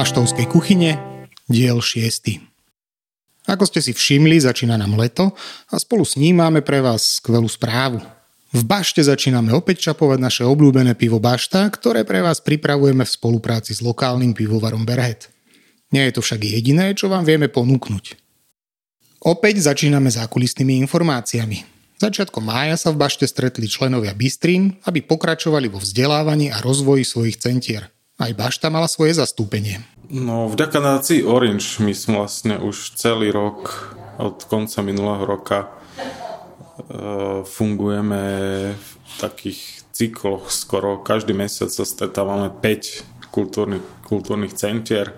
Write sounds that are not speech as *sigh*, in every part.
Baštovskej kuchyne, diel 6. Ako ste si všimli, začína nám leto a spolu s ním máme pre vás skvelú správu. V Bašte začíname opäť čapovať naše obľúbené pivo Bašta, ktoré pre vás pripravujeme v spolupráci s lokálnym pivovarom Berhet. Nie je to však jediné, čo vám vieme ponúknuť. Opäť začíname zákulisnými informáciami. Začiatkom mája sa v Bašte stretli členovia Bystrín, aby pokračovali vo vzdelávaní a rozvoji svojich centier. Aj Bašta mala svoje zastúpenie. No, vďaka nadácii Orange my sme vlastne už celý rok od konca minulého roka e, fungujeme v takých cykloch skoro každý mesiac sa stretávame 5 kultúrnych, kultúrnych centier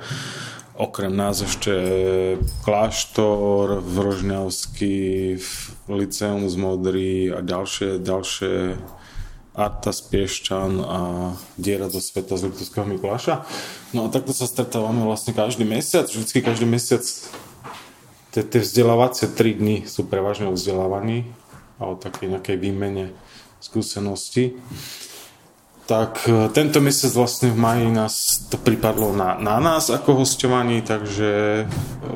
Okrem nás ešte kláštor, Vrožňavský, Liceum z Modry a ďalšie, ďalšie Arta z Piešťan a Diera zo sveta z Liptovského Mikuláša. No a takto sa stretávame vlastne každý mesiac, vždycky každý mesiac. Tie, vzdelávacie tri dny sú prevažne o vzdelávaní a o takej nejakej výmene skúseností tak e, tento mesiac vlastne v maji nás to pripadlo na, na nás ako hostovaní, takže e,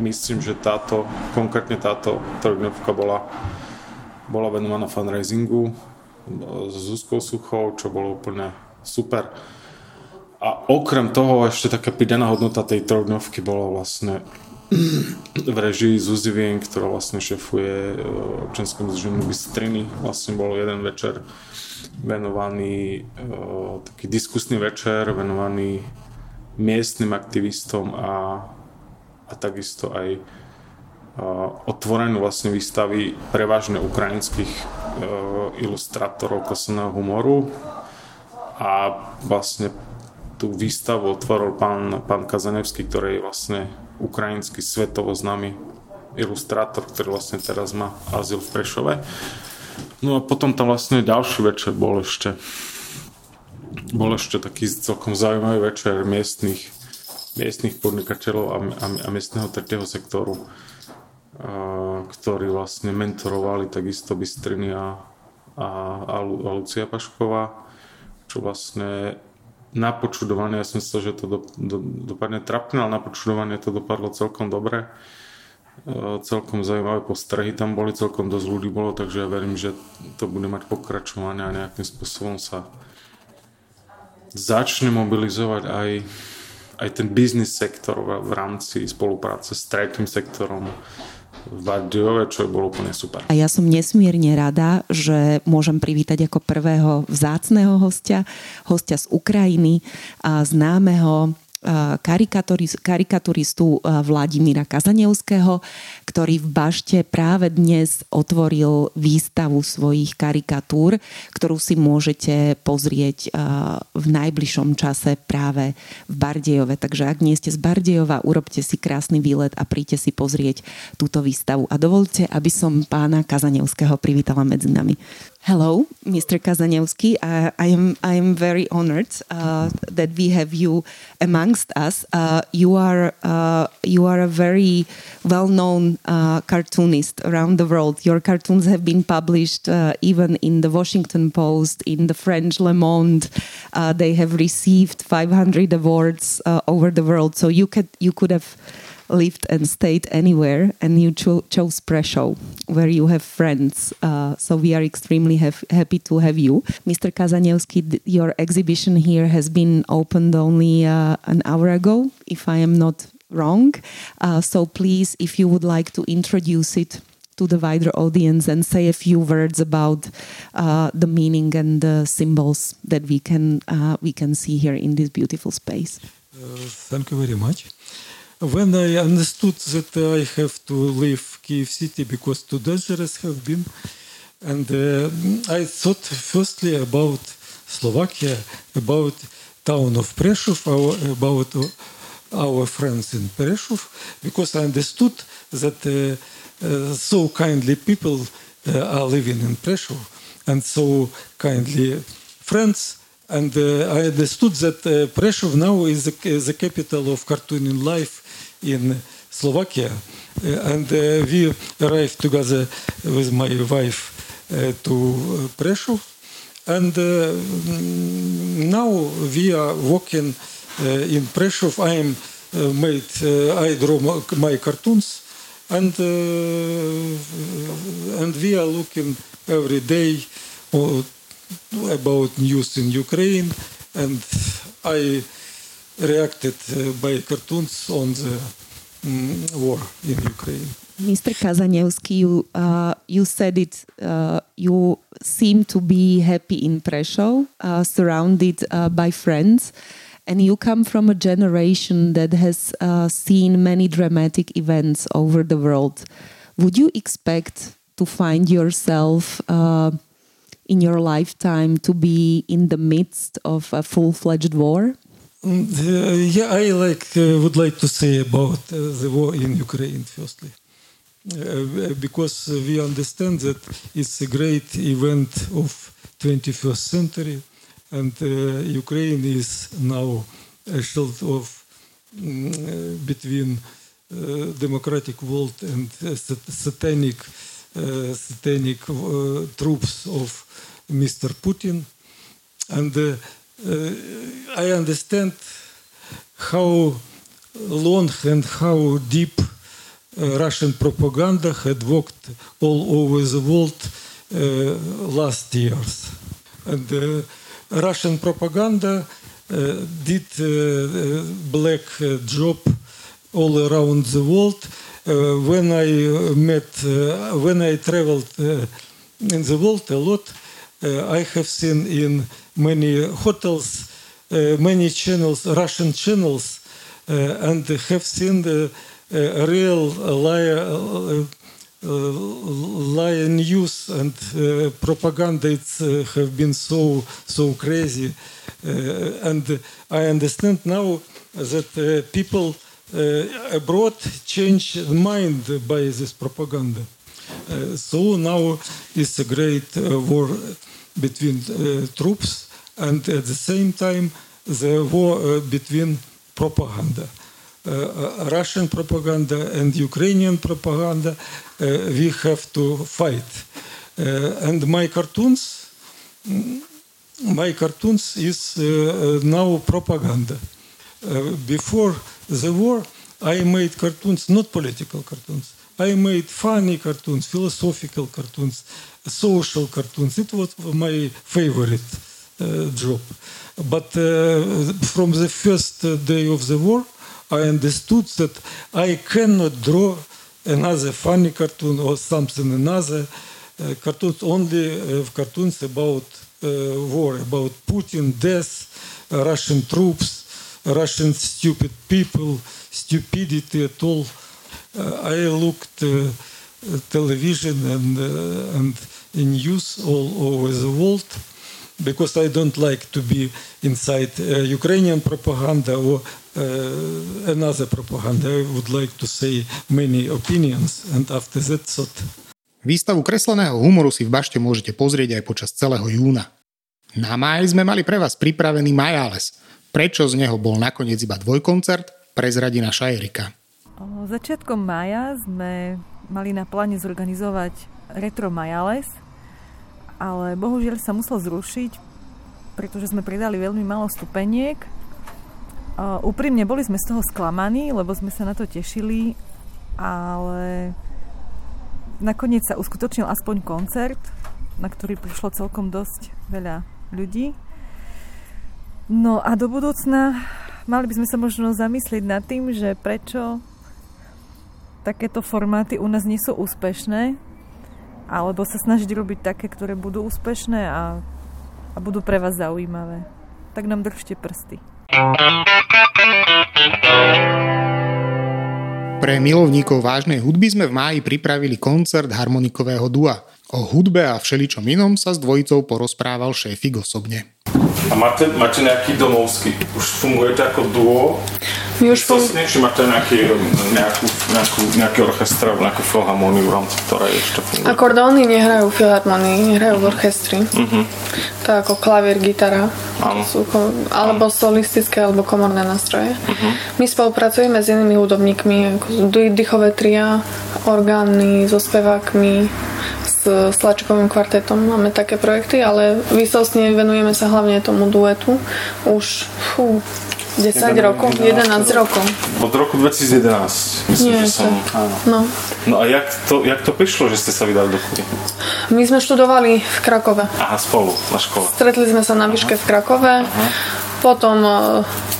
myslím, že táto, konkrétne táto trojdňovka bola, bola venovaná fundraisingu s Zuzkou Suchou, čo bolo úplne super. A okrem toho ešte taká pridaná hodnota tej trojdňovky bola vlastne v režii Zuzi Vien, ktorá vlastne šefuje e, občanskému združeniu Bystriny. Vlastne bol jeden večer venovaný, uh, taký diskusný večer venovaný miestnym aktivistom a, a takisto aj otvorenú vlastne výstavy prevažne ukrajinských uh, ilustrátorov koseného humoru. A vlastne tú výstavu otvoril pán, pán Kazanevský, ktorý je vlastne ukrajinský svetovo známy ilustrátor, ktorý vlastne teraz má azyl v Prešove. No a potom tam vlastne ďalší večer bol ešte. Bol ešte taký celkom zaujímavý večer miestnych, miestnych podnikateľov a, a, a miestneho tretieho sektoru, ktorí vlastne mentorovali takisto Bystriny a, a, a, a Lucia Pašková, čo vlastne na ja som myslel, že to do, do, dopadne trapne, ale na počudovanie to dopadlo celkom dobre. E, celkom zaujímavé postrehy tam boli, celkom dosť ľudí bolo, takže ja verím, že to bude mať pokračovanie a nejakým spôsobom sa začne mobilizovať aj, aj ten biznis sektor v rámci spolupráce s tretím sektorom v Bardejove, čo bolo úplne super. A ja som nesmierne rada, že môžem privítať ako prvého vzácného hostia, hostia z Ukrajiny, a známeho karikaturistu Vladimíra Kazanevského, ktorý v Bašte práve dnes otvoril výstavu svojich karikatúr, ktorú si môžete pozrieť v najbližšom čase práve v Bardejove. Takže ak nie ste z Bardejova, urobte si krásny výlet a príďte si pozrieť túto výstavu. A dovolte, aby som pána Kazanevského privítala medzi nami. Hello, Mr. Kazanevsky. Uh, I am I am very honored uh, that we have you amongst us. Uh, you are uh, you are a very well-known uh, cartoonist around the world. Your cartoons have been published uh, even in the Washington Post, in the French Le Monde. they have received 500 awards over the world. So you could you could have lived and stayed anywhere, and you cho- chose Prešov, where you have friends. Uh, so we are extremely happy to have you. Mr. Kazaniewski, your exhibition here has been opened only uh, an hour ago, if I am not wrong. Uh, so please, if you would like to introduce it to the wider audience and say a few words about uh, the meaning and the symbols that we can uh, we can see here in this beautiful space. Uh, thank you very much. When I understood that I have to leave Kiev city because too dangerous have been, and uh, I thought firstly about Slovakia, about town of Prešov, about our friends in Prešov, because I understood that uh, uh, so kindly people uh, are living in Prešov, and so kindly friends and uh, I understood that uh, Prešov now is the, the, capital of cartooning life in Slovakia. Uh, and uh, we arrived together with my wife uh, to Prešov. And uh, now we are working in Prešov, I am made, I draw my cartoons, and and we are looking every day about news in Ukraine, and I reacted by cartoons on the um, war in Ukraine. Mr. Kazanevsky, you, uh, you said it, uh, you seem to be happy in Prešov, uh, surrounded uh, by friends, and you come from a generation that has uh, seen many dramatic events over the world. Would you expect to find yourself uh, in your lifetime to be in the midst of a full-fledged war? Mm, yeah, I like would like to say about the war in Ukraine firstly. Uh, because we understand that it's a great event of 21st century and uh, Ukraine is now a shield of um, between uh, democratic world and satanic Eh, satanic eh, troops of Mr. Putin and eh, I understand how long and how deep Russian propaganda had worked all over the world last years. And Russian propaganda did black job all around the world. Uh, when I uh, met, uh, when I traveled in the world a lot, I have seen in many hotels, many channels, Russian channels, and have seen the real liar, lion news and uh, propaganda. It's, uh, have been so so crazy. Uh, and i understand now that people abroad change mind by this propaganda so now it's a great war between troops and at the same time the war between propaganda Russian propaganda and Ukrainian propaganda, we have to fight. and my cartoons, my cartoons is now propaganda. before the war, I made cartoons, not political cartoons. I made funny cartoons, philosophical cartoons, social cartoons. It was my favorite uh, job. But uh, from the first day of the war, I understood that I cannot draw another funny cartoon or something another uh, cartoons only uh, cartoons about uh, war about Putin death Russian troops Russian stupid people stupidity at all I looked television and and in news all over the world because I don't like to be inside uh, Ukrainian propaganda or uh, another propaganda. I would like to say many opinions and after that thought. Výstavu kresleného humoru si v Bašte môžete pozrieť aj počas celého júna. Na máj sme mali pre vás pripravený Majales. Prečo z neho bol nakoniec iba dvojkoncert, prezradí naša Erika. Začiatkom mája sme mali na pláne zorganizovať Retro Majales – ale bohužiaľ sa musel zrušiť, pretože sme pridali veľmi málo stupeniek. Uh, úprimne boli sme z toho sklamaní, lebo sme sa na to tešili, ale nakoniec sa uskutočnil aspoň koncert, na ktorý prišlo celkom dosť veľa ľudí. No a do budúcna mali by sme sa možno zamyslieť nad tým, že prečo takéto formáty u nás nie sú úspešné, alebo sa snažiť robiť také, ktoré budú úspešné a, a budú pre vás zaujímavé. Tak nám držte prsty. Pre milovníkov vážnej hudby sme v máji pripravili koncert harmonikového dua. O hudbe a všeličom inom sa s dvojicou porozprával šéfik osobne. A máte, máte nejaký domovský? Už fungujete ako duo? My už fun... či máte nejaký, nejakú, nejakú, nejaký orchestr, nejakú filharmóniu v rámci ktorej ešte funguje? Akordóny nehrajú v filharmonii, nehrajú v orchestri. Uh-huh. To je ako klavier, gitara. Áno. Sú, alebo Áno. solistické, alebo komorné nástroje. Uh-huh. My spolupracujeme s inými hudobníkmi, ako dýchové tria, orgány, so spevákmi, s Slačkovým kvartetom máme také projekty, ale výsostne venujeme sa hlavne tomu duetu už fú, 10 rokov, 11 rokov. Od roku 2011, myslím, Nie, že som... Áno. No. No a jak to, jak to prišlo, že ste sa vydali do Kury? My sme študovali v Krakove. Aha, spolu, na škole. Stretli sme sa na výške v Krakove. Potom eh,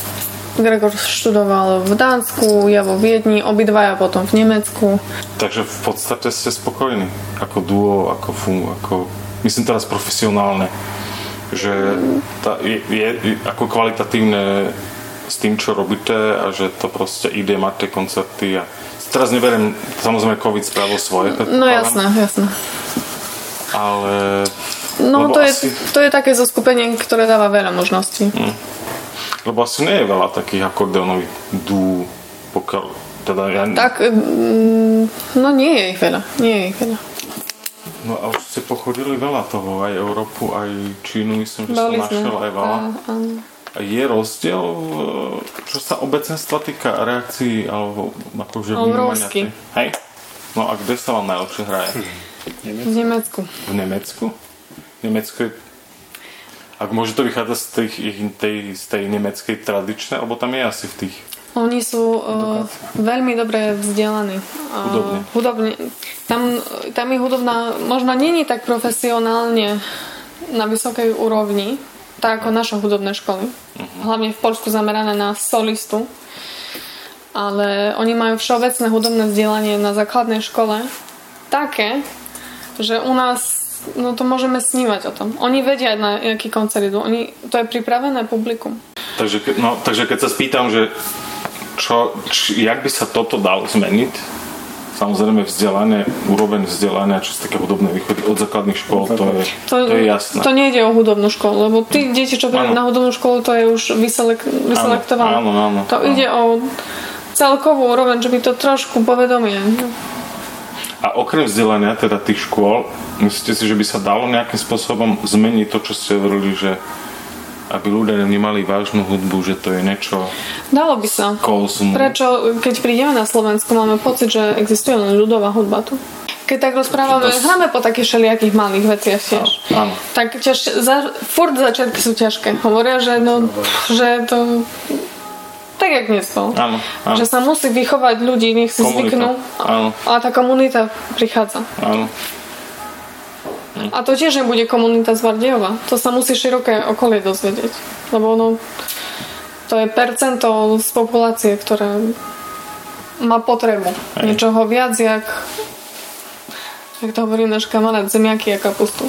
Gregor študoval v Dánsku, ja vo Viedni, obidvaja potom v Nemecku. Takže v podstate ste spokojní ako duo, ako fun, ako, myslím teraz profesionálne, že tá, je, je, je ako kvalitatívne s tým, čo robíte a že to proste ide, máte koncerty a teraz neberiem, samozrejme COVID spravil svoje, No predpokladám, jasné, jasné. ale No to je, asi- to je také zoskupenie, ktoré dáva veľa možností. Lebo asi nie je veľa takých akordeonových dú, pokiaľ teda ja, Tak, mm, no nie je ich veľa, nie je ich veľa. No a už ste pochodili veľa toho, aj Európu, aj Čínu, myslím, že som Boli sme. našiel aj veľa. Áno. A je rozdiel, v- čo sa obecenstva týka reakcií alebo akože vnímania tej- Hej? No a kde sa vám najlepšie hraje? V Nemecku. V Nemecku? V Nemecku je... Ak môže to vychádzať z, tých, tej, z tej nemeckej tradičnej, alebo tam je asi v tých... Oni sú uh, veľmi dobre vzdelaní. Uh, Hudobne. hudobne. Tam, tam je hudobná, možno není tak profesionálne na vysokej úrovni, tak ako naše hudobné školy. Hlavne v Polsku zamerané na solistu. Ale oni majú všeobecné hudobné vzdelanie na základnej škole také, že u nás no to môžeme snívať o tom. Oni vedia, na aký koncert idú. Oni, to je pripravené publikum. Takže, no, takže keď sa spýtam, že čo, či, jak by sa toto dalo zmeniť, samozrejme vzdelanie, úroveň vzdelania, čo sa také hudobné východy od základných škôl, to je, to, je jasné. To nejde o hudobnú školu, lebo tí deti, čo prídu Áno. na hudobnú školu, to je už vyselek, vyselektované. Áno, áno, to áno. ide o celkovú úroveň, že by to trošku povedomie. A okrem vzdelania teda tých škôl, myslíte si, že by sa dalo nejakým spôsobom zmeniť to, čo ste hovorili, že aby ľudia nevnímali vážnu hudbu, že to je niečo Dalo by sa. kozmu. Prečo, keď prídeme na Slovensku, máme pocit, že existuje len ľudová hudba tu. Keď tak rozprávame, To- hráme po takých všelijakých malých veciach tiež. Áno. Tak ťaž, za, furt začiatky sú ťažké. Hovoria, že, no, že to... Tak, jak bol. Áno, áno. Že sa musí vychovať ľudí, nech si Komunita. zvyknú. Áno. A tá komunita prichádza. Áno. A to tiež nebude komunita z Vardejova. To sa musí široké okolie dozvedieť. Lebo ono, to je percento z populácie, ktoré má potrebu Hej. niečoho viac, jak jak to hovorí náš kamarát, zemiaky a kapustu.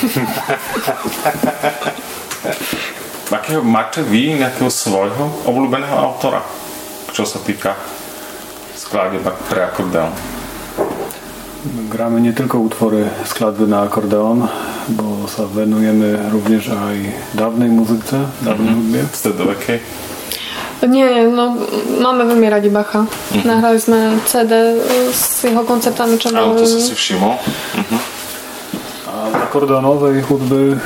*laughs* Akého máte vy nejakého svojho obľúbeného autora, čo sa týka skladieb pre akordeón? Gramy nie tylko utwory skladby na akordeon, bo sa venujemy również aj dawnej muzyce, dawnej hudbie. Stredovekej? Nie, nie, no máme veľmi radi Bacha. Nahrali sme CD s jeho koncertami Áno, to som červenovými. si všimol. A z akordeonowej hudby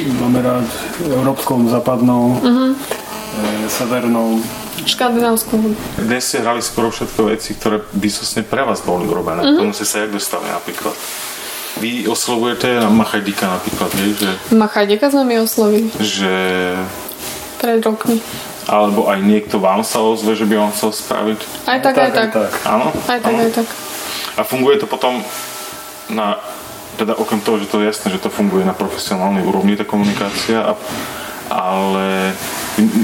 mamy rád európską, zapadną, e, severną. Škandinávskú hudbu. Dnes ste hrali skoro všetko veci, ktoré vysosne pre vás boli urobené. Mm-hmm. K tomu ste sa jak dostali napríklad. Vy oslovujete na Machajdika napríklad, vieš, že, Machajdeka sme mi oslovili že pred rokmi. alebo aj niekto vám sa ozve, že by vám chcel spraviť. Aj tak, aj tak. tak. Áno? Aj tak, Áno. aj tak. A funguje to potom na, teda okrem toho, že to je jasné, že to funguje na profesionálnej úrovni, tá komunikácia, a, ale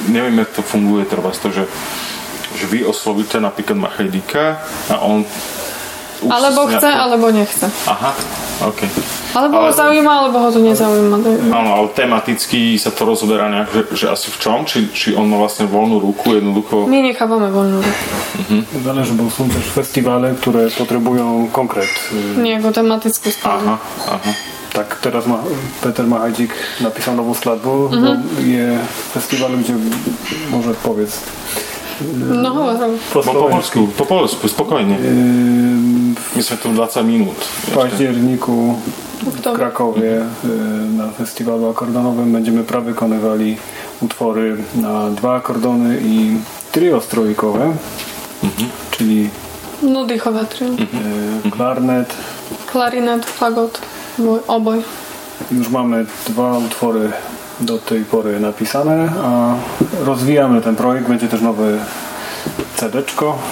neviem, jak to funguje treba to, že, že vy oslovíte napríklad Machajdika a on už Alebo chce, nejako- alebo nechce. Aha, OK. Alebo ho Ale- zaujíma, alebo ho to nezaujíma. Áno, ale tematicky sa to rozoberá nejak, že, že asi v čom? Či, či on má vlastne voľnú ruku, jednoducho... My nechávame voľnú ruku. Zależy, bo są też festiwale, które potrzebują konkret. Nejakú tematickú skladbu. Aha, aha. Tak teraz ma, Peter Machajdik napisał nową skladbu, bo je festiwal, gdzie może powiedz No hovor, hovor. po Po polsku, po polsku, My sme tu 20 minút. W październiku w. Krakowie y, na festiwalu akordonowym będziemy prawykonywali utwory na dwa akordony i trio strojkowe, czyli No dýchové trio. y, klarnet. Klarinet, fagot, boj, oboj. Już mamy dwa utwory do tej pory je napísané a rozvíjamy ten projekt, będzie też nowe CD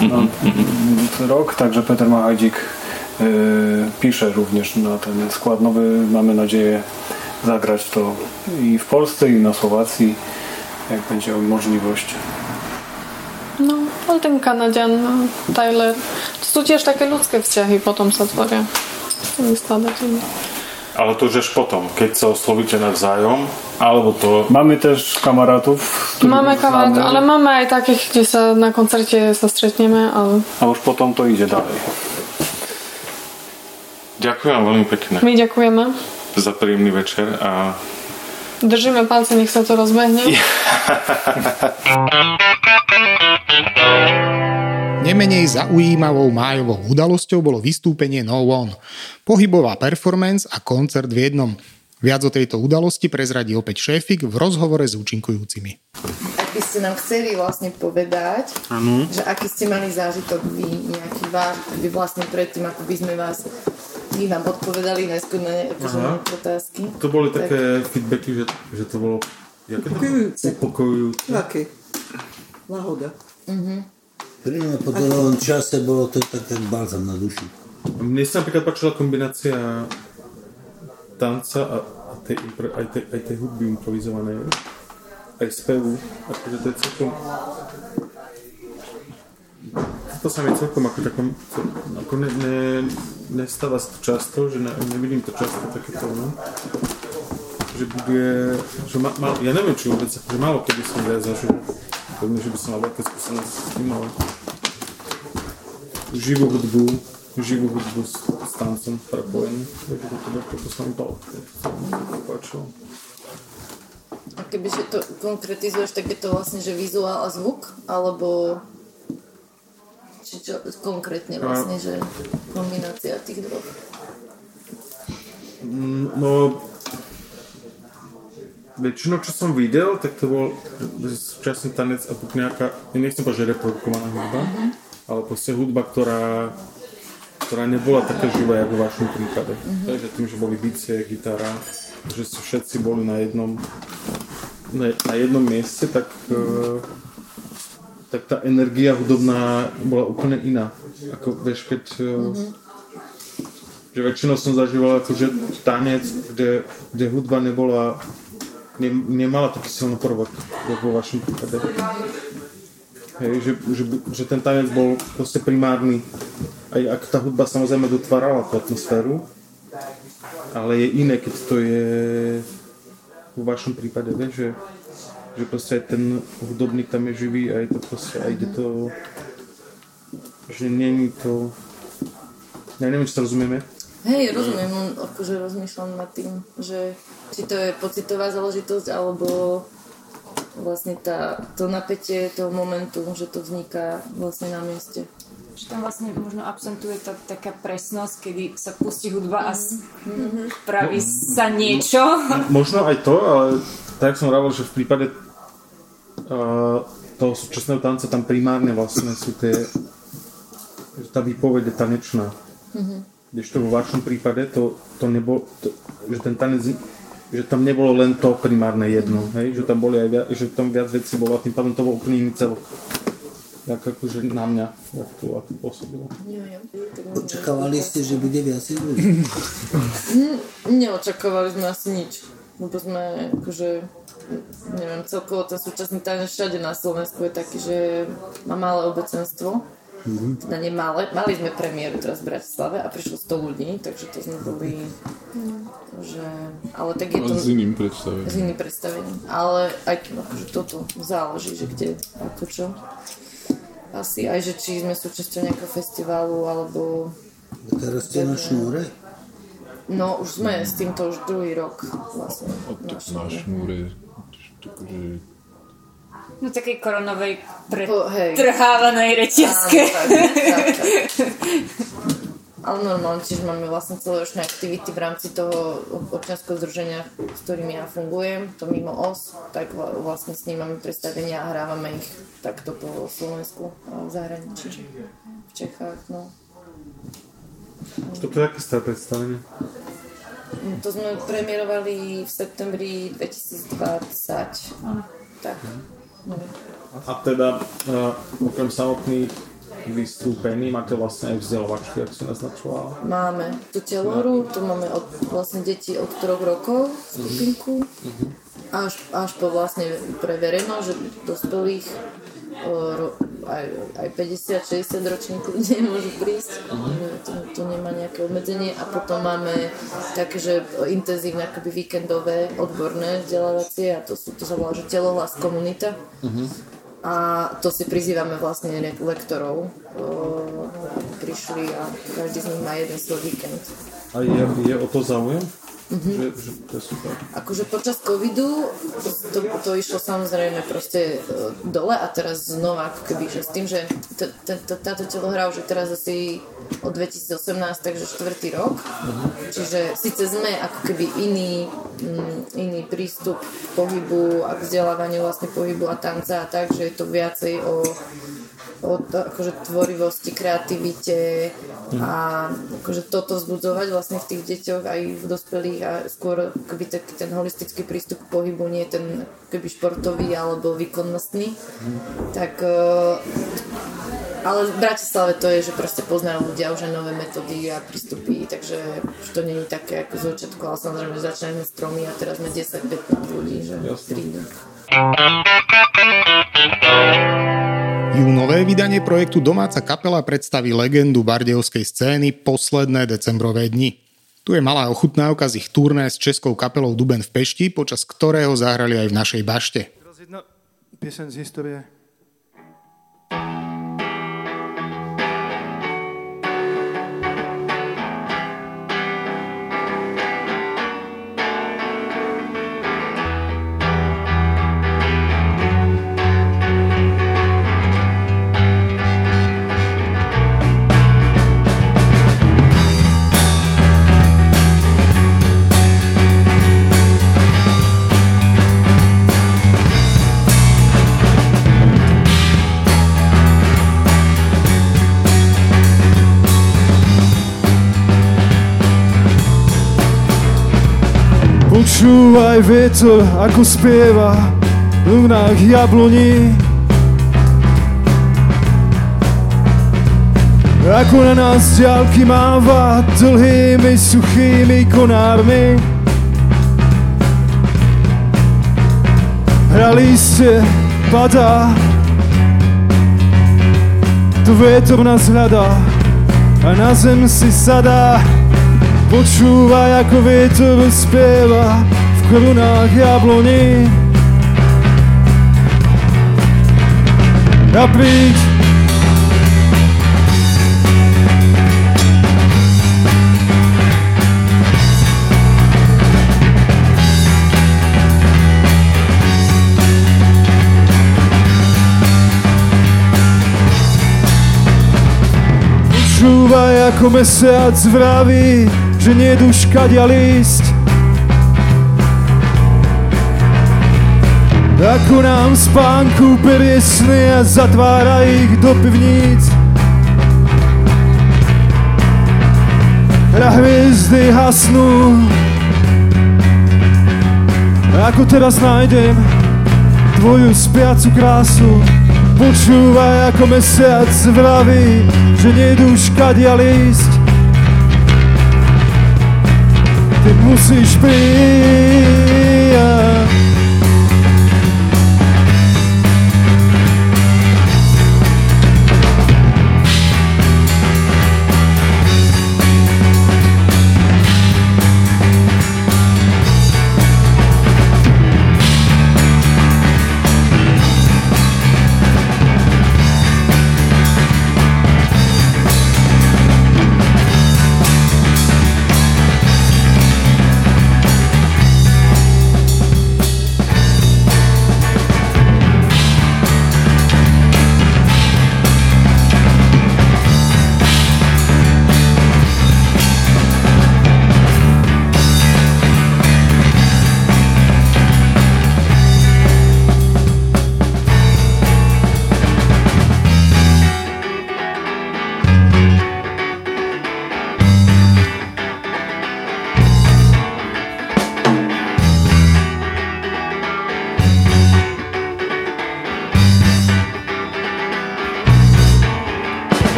na rok, także Peter Machajdik y, pisze również na ten skład nowy. Mamy nadzieję zagrać to i w Polsce, i na Słowacji, jak będzie możliwość. No, ale ten Kanadzian, no, Tyler, to sú tiež také ľudské vzťahy potom sa tvoria s tými skladateľmi. Ale to už až potom, keď sa oslovíte navzájom, alebo to... Mamy też których Máme znamy, ale máme aj takých, kde sa na koncerte sa stretneme, ale A już potom to idzie dalej. Ďakujem veľmi pekne my ďakujeme. za príjemný večer a Držíme palce, nech sa to rozbehne. *laughs* Nemenej zaujímavou májovou udalosťou bolo vystúpenie No One. Pohybová performance a koncert v jednom. Viac o tejto udalosti prezradí opäť šéfik v rozhovore s účinkujúcimi. Ak by ste nám chceli vlastne povedať, Áno. že aký ste mali zážitok vy, nejaký váš, tak by vlastne predtým, ako by sme vás my vám odpovedali najskôr na ne, Aha. na otázky. to boli také feedbacky, že, že to bolo? Upokojujúce. upokojujúce. Také. Lahoda. Pri mňa po dlhom čase bolo to tak, tak balzam na duši. Mne sa napríklad páčila kombinácia tanca a, a tej, aj, tej, aj tej hudby improvizovanej, aj spevu, akože to je celkom to sa mi celkom ako takom, ako ne, ne, nestáva sa to často, že ne, nevidím to často takéto, no. Že bude, že ma, ma, ja neviem, či vôbec, že málo kedy som viac zažil, že by som mal veľké skúsenosti s tým, ale živú hudbu, živú hudbu s, s tancom prepojený, takže to, to sa mi balo, to páčilo. A kebyže to konkretizuješ, tak je to vlastne, že vizuál a zvuk, alebo či čo konkrétne vlastne, že kombinácia tých dvoch. Mm, No, väčšinou, čo som videl, tak to bol súčasný tanec a nejaká, ja nechcem povedať, že reprodukovaná hudba, ale proste hudba, ktorá, ktorá nebola taká živá, ako v vašom prípade. Takže tým, že boli bicie, gitara, že si všetci boli na jednom, na, na jednom mieste, tak, eh, tak tá energia hudobná bola úplne iná. Ako, vieš, keď eh, že väčšinou som zažíval akože tanec, kde, kde hudba nebola, ne, nemala taký silný prvok, ako vo vašom prípade. Hej, že, že, že ten tanec bol proste primárny. Aj ak tá hudba samozrejme dotvárala tú atmosféru, ale je iné, keď to je vo vašom prípade, vieš, že, že proste aj ten hudobník tam je živý a je to proste, a ide to, že není to, ja neviem, či sa rozumieme, Hej, rozumiem, akože rozmýšľam nad tým, že či to je pocitová záležitosť, alebo vlastne tá, to napätie toho momentu, že to vzniká vlastne na mieste. Že tam vlastne možno absentuje tá taká presnosť, kedy sa pustí hudba a spraví sa niečo. Možno aj to, ale tak som hovoril, že v prípade uh, toho súčasného tanca tam primárne vlastne sú tie, že tá výpoveď je tanečná. Když to vo vašom prípade to, to nebolo, to, že ten tanec, že tam nebolo len to primárne jedno, hej? že tam boli aj viac, že tam viac vecí bolo a tým pádom to bol úplne iný celok. Tak akože na mňa, jak to ako pôsobilo. Očakávali ste, že bude viacej ľudí? Neočakávali sme asi nič. Lebo sme akože neviem, celkovo ten súčasný tanec všade na Slovensku je taký, že má malé obecenstvo. Teda nie malé. Mali sme premiéru teraz v Bratislave a prišlo 100 ľudí, takže to sme boli že, ale tak je to S iným predstavením. s iným predstavením. Ale aj akože toto záleží, že kde, ako čo. Asi aj, že či sme súčasťou nejakého festivalu, alebo Teraz ste na šnúre? no už sme s týmto už druhý rok vlastne. A tak na na šnúre, takže No takej koronovej pretrhávanej reťazke. Ale *laughs* normálne tiež máme vlastne celoročné aktivity v rámci toho občianského združenia, s ktorým ja fungujem, to mimo OS, tak vla- vlastne s ním máme predstavenia a hrávame ich takto po Slovensku a v zahraničí, v Čechách, no. Čo to je aké staré predstavenie? To sme premiérovali v septembri 2020. Tak, neviem. A teda, uh, okrem samotných vystúpení máte vlastne aj vzdelovačky, ak si naznačovala? Máme tu teloru, tu máme od, vlastne deti od 3 rokov skupinku, až, až po vlastne pre verejnosť, že dospelých aj, aj 50-60 ročníkov *laughs* ľudia môžu prísť, to, to nemá nejaké obmedzenie. A potom máme také, že intenzívne akoby víkendové odborné vzdelávacie a to, sú, to sa volá, že telohlas komunita. A to si prizývame vlastne le- lektorov, prišli a každý z nich má jeden svoj víkend. A je, je o to záujem? Mhm. Že, že to je super. Akože počas covidu to, to išlo samozrejme proste e, dole a teraz znova ako keby, že s tým, že t- t- t- táto telohra už je teraz asi od 2018, takže štvrtý rok. Čiže síce sme ako keby iný, mm, iný prístup k pohybu a k vzdelávaniu vlastne pohybu a tanca a tak, že je to viacej o o to, akože tvorivosti, kreativite a akože toto vzbudzovať vlastne v tých deťoch aj v dospelých a skôr akoby taký ten holistický prístup k pohybu, nie ten keby športový alebo výkonnostný. Tak e, ale v Bratislave to je, že proste poznajú ľudia už aj nové metódy a prístupy, takže už to je také ako z začiatku, ale samozrejme začíname s tromi a teraz sme 10-15 ľudí, že prídu. *laughs* Júnové vydanie projektu Domáca kapela predstaví legendu bardejovskej scény Posledné decembrové dni. Tu je malá ochutnávka z ich turné s českou kapelou Duben v Pešti, počas ktorého zahrali aj v našej bašte. Teraz pieseň z histórie. Počúvaj vietor, ako spieva v lunách jabloní. Ako na nás ďalky máva dlhými suchými konármi. Hrali ste, padá, to vietor nás hľadá a na zem si sadá. Počúvaj, ako vietor spieva korunách jabloní. A príď, Počúvaj, ako mesiac vraví, že nedu škadia lísť. Ako nám spánku berie sny a zatvára ich do pivníc. A hviezdy hasnú. Ako teraz nájdem tvoju spiacu krásu. Počúvaj, ako mesiac vraví, že nejdu škadia lísť. Ty musíš prísť.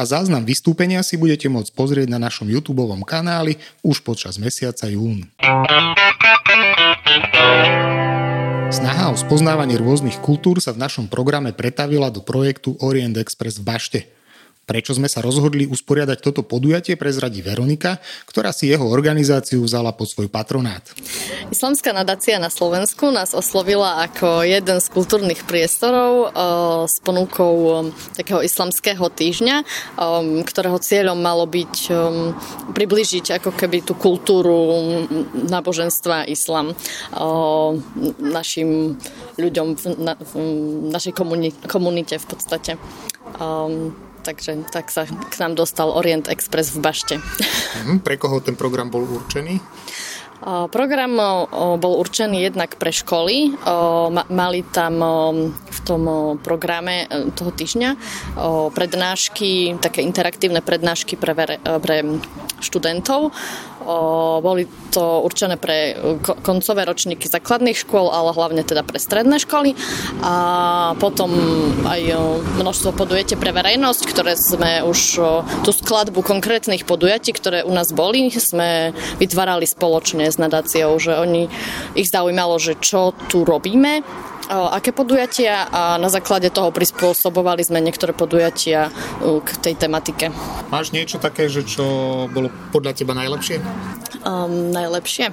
A záznam vystúpenia si budete môcť pozrieť na našom YouTube kanáli už počas mesiaca jún. Snaha o spoznávanie rôznych kultúr sa v našom programe pretavila do projektu Orient Express v Bašte – Prečo sme sa rozhodli usporiadať toto podujatie, prezradí Veronika, ktorá si jeho organizáciu vzala pod svoj patronát. Islamská nadácia na Slovensku nás oslovila ako jeden z kultúrnych priestorov s ponukou takého islamského týždňa, ktorého cieľom malo byť približiť ako keby tú kultúru náboženstva islam našim ľuďom v, našej komunite v podstate. Takže tak sa k nám dostal Orient Express v Bašte. Mhm, pre koho ten program bol určený? Program bol určený jednak pre školy. Mali tam v tom programe e, toho týždňa prednášky, také interaktívne prednášky pre, pre študentov boli to určené pre koncové ročníky základných škôl, ale hlavne teda pre stredné školy. A potom aj množstvo podujatí pre verejnosť, ktoré sme už tú skladbu konkrétnych podujatí, ktoré u nás boli, sme vytvárali spoločne s nadáciou, že oni ich zaujímalo, že čo tu robíme aké podujatia a na základe toho prispôsobovali sme niektoré podujatia k tej tematike. Máš niečo také, že čo bolo podľa teba najlepšie? Um, najlepšie?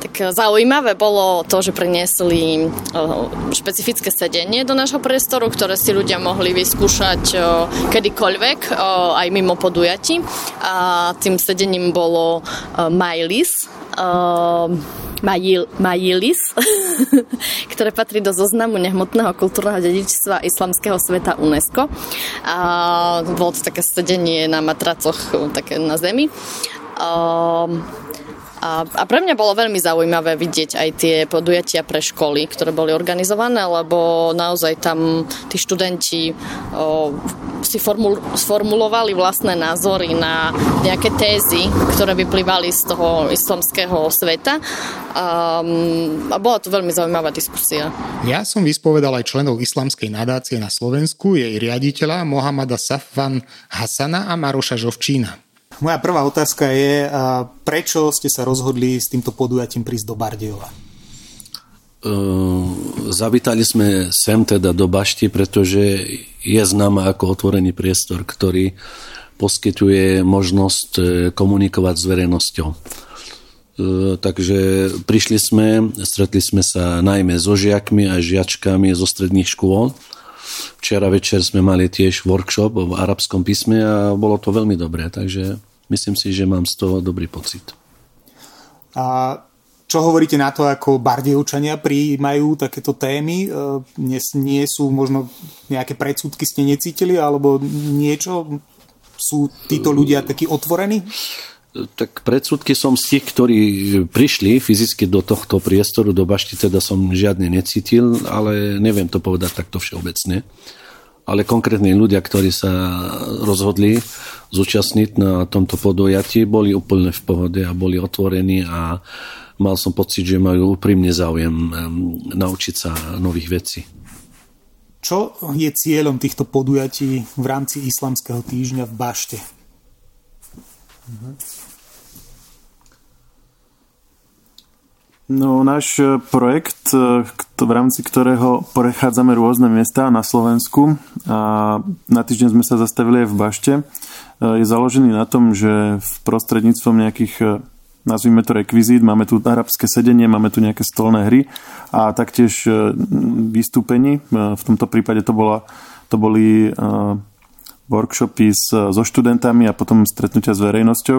Tak e, zaujímavé bolo to, že priniesli uh, špecifické sedenie do nášho priestoru, ktoré si ľudia mohli vyskúšať uh, kedykoľvek, uh, aj mimo podujatí. A tým sedením bolo uh, Majlis, uh, Majil, Majilis, *laughs* ktoré patrí do zoznamu nehmotného kultúrneho dedičstva islamského sveta UNESCO. A bolo to také sedenie na matracoch také na zemi. Um, a, a pre mňa bolo veľmi zaujímavé vidieť aj tie podujatia pre školy, ktoré boli organizované, lebo naozaj tam tí študenti o, si formul, sformulovali vlastné názory na nejaké tézy, ktoré vyplývali z toho islamského sveta. A, a bola to veľmi zaujímavá diskusia. Ja som vyspovedal aj členov islamskej nadácie na Slovensku, jej riaditeľa Mohamada Safvan Hasana a Maroša Žovčína. Moja prvá otázka je, prečo ste sa rozhodli s týmto podujatím prísť do Bardejova? Zavítali sme sem teda do Bašti, pretože je známa ako otvorený priestor, ktorý poskytuje možnosť e, komunikovať s verejnosťou. E, takže prišli sme, stretli sme sa najmä so žiakmi a žiačkami zo stredných škôl Včera večer sme mali tiež workshop v arabskom písme a bolo to veľmi dobré, takže myslím si, že mám z toho dobrý pocit. A čo hovoríte na to, ako bardejovčania prijímajú takéto témy? E, nie, nie sú možno nejaké predsudky ste necítili, alebo niečo? Sú títo ľudia takí otvorení? Tak predsudky som z tých, ktorí prišli fyzicky do tohto priestoru, do bašty, teda som žiadne necítil, ale neviem to povedať takto všeobecne. Ale konkrétne ľudia, ktorí sa rozhodli zúčastniť na tomto podujatí, boli úplne v pohode a boli otvorení a mal som pocit, že majú úprimne záujem naučiť sa nových vecí. Čo je cieľom týchto podujatí v rámci islamského týždňa v Bašte? Mhm. No, náš e, projekt, e, v rámci ktorého prechádzame rôzne miesta na Slovensku a na týždeň sme sa zastavili aj v Bašte, e, je založený na tom, že v prostredníctvom nejakých nazvime to rekvizít, máme tu arabské sedenie, máme tu nejaké stolné hry a taktiež vystúpení. V tomto prípade to, bola, to boli workshopy s, so študentami a potom stretnutia s verejnosťou,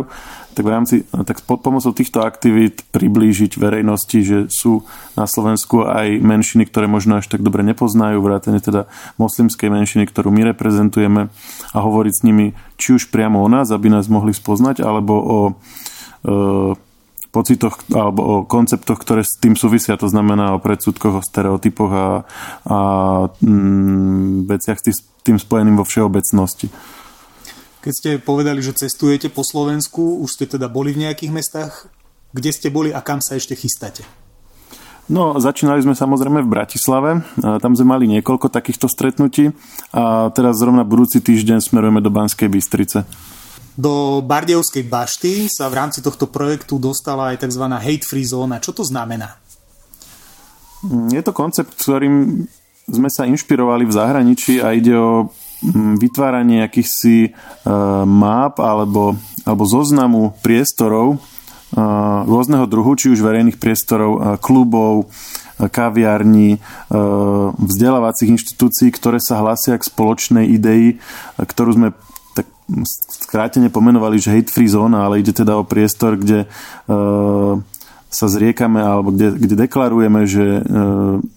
tak v rámci, tak pod pomocou týchto aktivít priblížiť verejnosti, že sú na Slovensku aj menšiny, ktoré možno až tak dobre nepoznajú, vrátane teda moslimskej menšiny, ktorú my reprezentujeme a hovoriť s nimi či už priamo o nás, aby nás mohli spoznať, alebo o e, pocitoch alebo o konceptoch, ktoré s tým súvisia, to znamená o predsudkoch, o stereotypoch a, a mm, veciach s tým spojeným vo všeobecnosti. Keď ste povedali, že cestujete po Slovensku, už ste teda boli v nejakých mestách, kde ste boli a kam sa ešte chystáte? No, začínali sme samozrejme v Bratislave. Tam sme mali niekoľko takýchto stretnutí a teraz zrovna budúci týždeň smerujeme do Banskej Bystrice. Do Bardejovskej bašty sa v rámci tohto projektu dostala aj tzv. hate-free zóna. Čo to znamená? Je to koncept, ktorým sme sa inšpirovali v zahraničí a ide o mm, vytváranie akýchsi e, map alebo, alebo zoznamu priestorov, rôzneho druhu, či už verejných priestorov, klubov, kaviarní, vzdelávacích inštitúcií, ktoré sa hlásia k spoločnej idei, ktorú sme skrátene pomenovali, že hate free zóna, ale ide teda o priestor, kde sa zriekame alebo kde, kde deklarujeme, že e,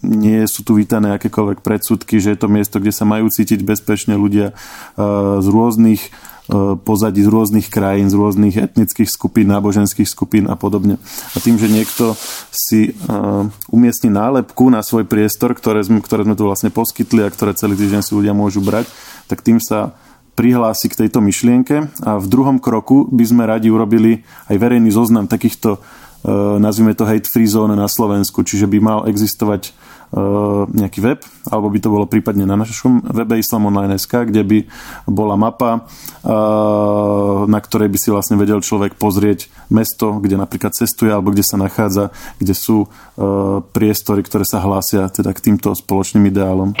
nie sú tu vítané akékoľvek predsudky, že je to miesto, kde sa majú cítiť bezpečne ľudia e, z rôznych E, pozadí z rôznych krajín, z rôznych etnických skupín, náboženských skupín a podobne. A tým, že niekto si e, umiestni nálepku na svoj priestor, ktoré sme, ktoré sme tu vlastne poskytli a ktoré celý týždeň si ľudia môžu brať, tak tým sa prihlási k tejto myšlienke a v druhom kroku by sme radi urobili aj verejný zoznam takýchto, e, nazvime to hate free zone na Slovensku, čiže by mal existovať Eh, nejaký web, alebo by to bolo prípadne na našom webe islamonline.sk, kde by bola mapa, eh, na ktorej by si vlastne vedel človek pozrieť mesto, kde napríklad cestuje, alebo kde sa nachádza, kde sú priestory, ktoré sa hlásia teda k týmto spoločným ideálom.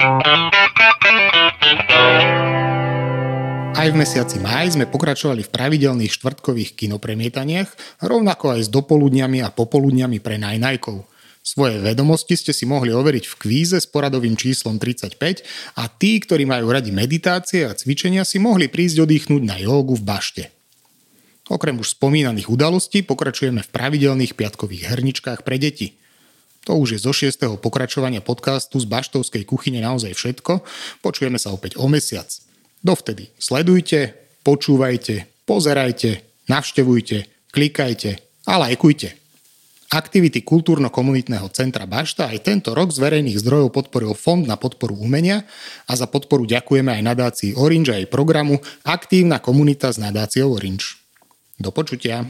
Aj v mesiaci máj sme pokračovali v pravidelných štvrtkových kinopremietaniach, rovnako aj s dopoludňami a popoludňami pre najnajkov. Svoje vedomosti ste si mohli overiť v kvíze s poradovým číslom 35 a tí, ktorí majú radi meditácie a cvičenia, si mohli prísť oddychnúť na jogu v bašte. Okrem už spomínaných udalostí pokračujeme v pravidelných piatkových herničkách pre deti. To už je zo šiestého pokračovania podcastu z Baštovskej kuchyne naozaj všetko. Počujeme sa opäť o mesiac. Dovtedy sledujte, počúvajte, pozerajte, navštevujte, klikajte a lajkujte. Aktivity kultúrno-komunitného centra Bašta aj tento rok z verejných zdrojov podporil Fond na podporu umenia a za podporu ďakujeme aj nadácii Orange a jej programu Aktívna komunita s nadáciou Orange. Do počutia.